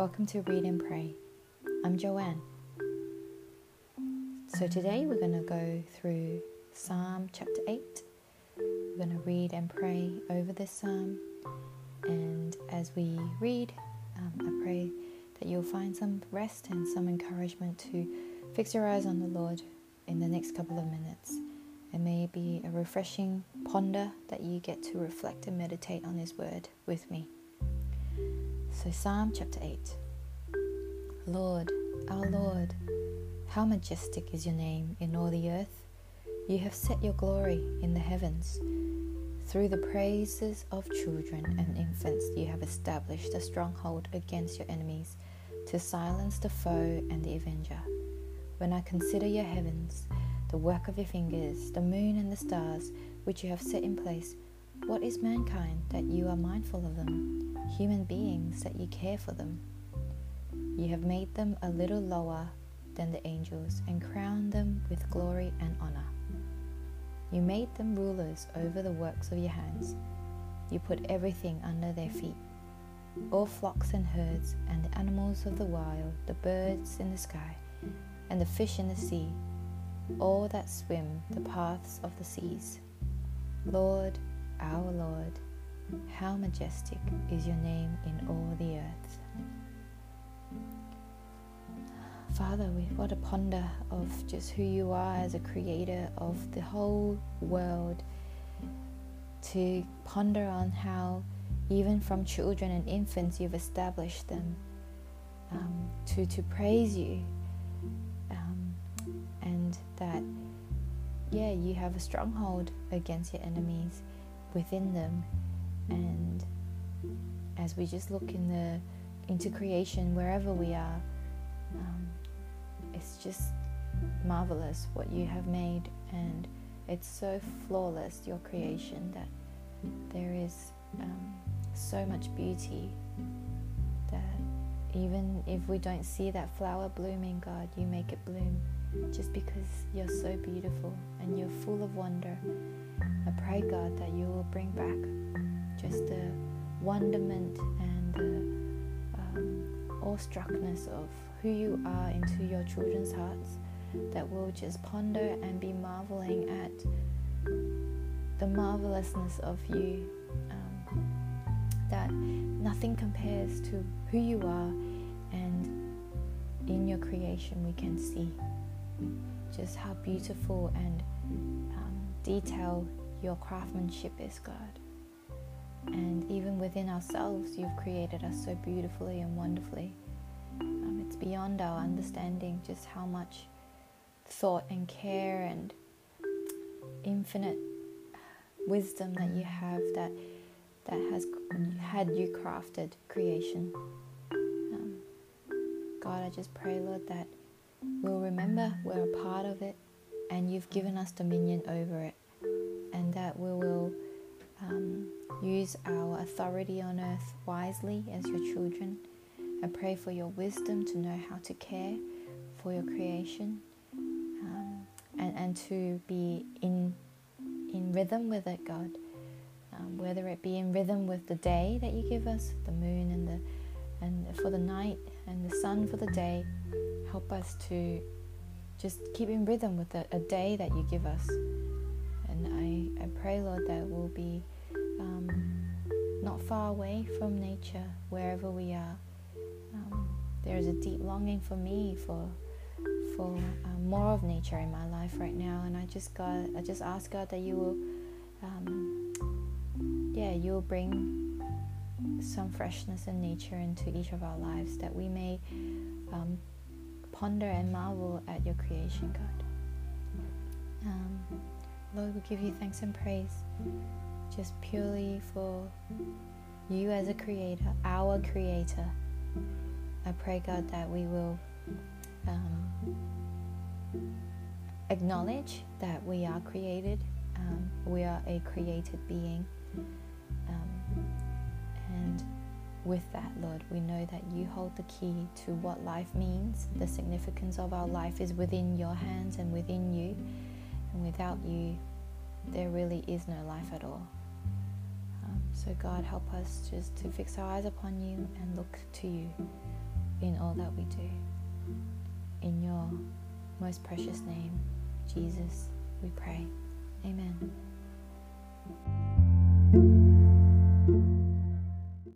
Welcome to Read and Pray. I'm Joanne. So today we're going to go through Psalm chapter 8. We're going to read and pray over this psalm. And as we read, um, I pray that you'll find some rest and some encouragement to fix your eyes on the Lord in the next couple of minutes. It may be a refreshing ponder that you get to reflect and meditate on His word with me. So, Psalm chapter 8 Lord, our Lord, how majestic is your name in all the earth. You have set your glory in the heavens. Through the praises of children and infants, you have established a stronghold against your enemies to silence the foe and the avenger. When I consider your heavens, the work of your fingers, the moon and the stars, which you have set in place, what is mankind that you are mindful of them? Human beings that you care for them. You have made them a little lower than the angels and crowned them with glory and honor. You made them rulers over the works of your hands. You put everything under their feet all flocks and herds, and the animals of the wild, the birds in the sky, and the fish in the sea, all that swim the paths of the seas. Lord, our Lord, how majestic is your name in all the earth. Father, we want to ponder of just who you are as a creator of the whole world, to ponder on how, even from children and infants, you've established them, um, to, to praise you, um, and that, yeah, you have a stronghold against your enemies within them. And as we just look in the into creation wherever we are um, it's just marvelous what you have made. And it's so flawless your creation that there is um, so much beauty that even if we don't see that flower blooming god you make it bloom just because you're so beautiful and you're full of wonder I pray, God, that you will bring back just the wonderment and the um, awestruckness of who you are into your children's hearts, that will just ponder and be marveling at the marvelousness of you, um, that nothing compares to who you are, and in your creation we can see just how beautiful and detailed your craftsmanship is, God. And even within ourselves, you've created us so beautifully and wonderfully. Um, it's beyond our understanding just how much thought and care and infinite wisdom that you have that that has had you crafted creation. Um, God, I just pray, Lord, that we'll remember we're a part of it and you've given us dominion over it and that we will um, use our authority on earth wisely as your children. I pray for your wisdom to know how to care for your creation um, and, and to be in, in rhythm with it, God. Um, whether it be in rhythm with the day that you give us, the moon and the and for the night and the sun for the day, help us to just keep in rhythm with a, a day that you give us. And I, I pray, Lord, that we'll be um, not far away from nature wherever we are. Um, there is a deep longing for me for for uh, more of nature in my life right now, and I just God, I just ask God that you will, um, yeah, you will bring some freshness and nature into each of our lives, that we may um, ponder and marvel at your creation, God. Um, Lord, we give you thanks and praise just purely for you as a creator, our creator. I pray, God, that we will um, acknowledge that we are created, um, we are a created being. Um, with that, Lord, we know that you hold the key to what life means. The significance of our life is within your hands and within you. And without you, there really is no life at all. Um, so, God, help us just to fix our eyes upon you and look to you in all that we do. In your most precious name, Jesus, we pray. Amen.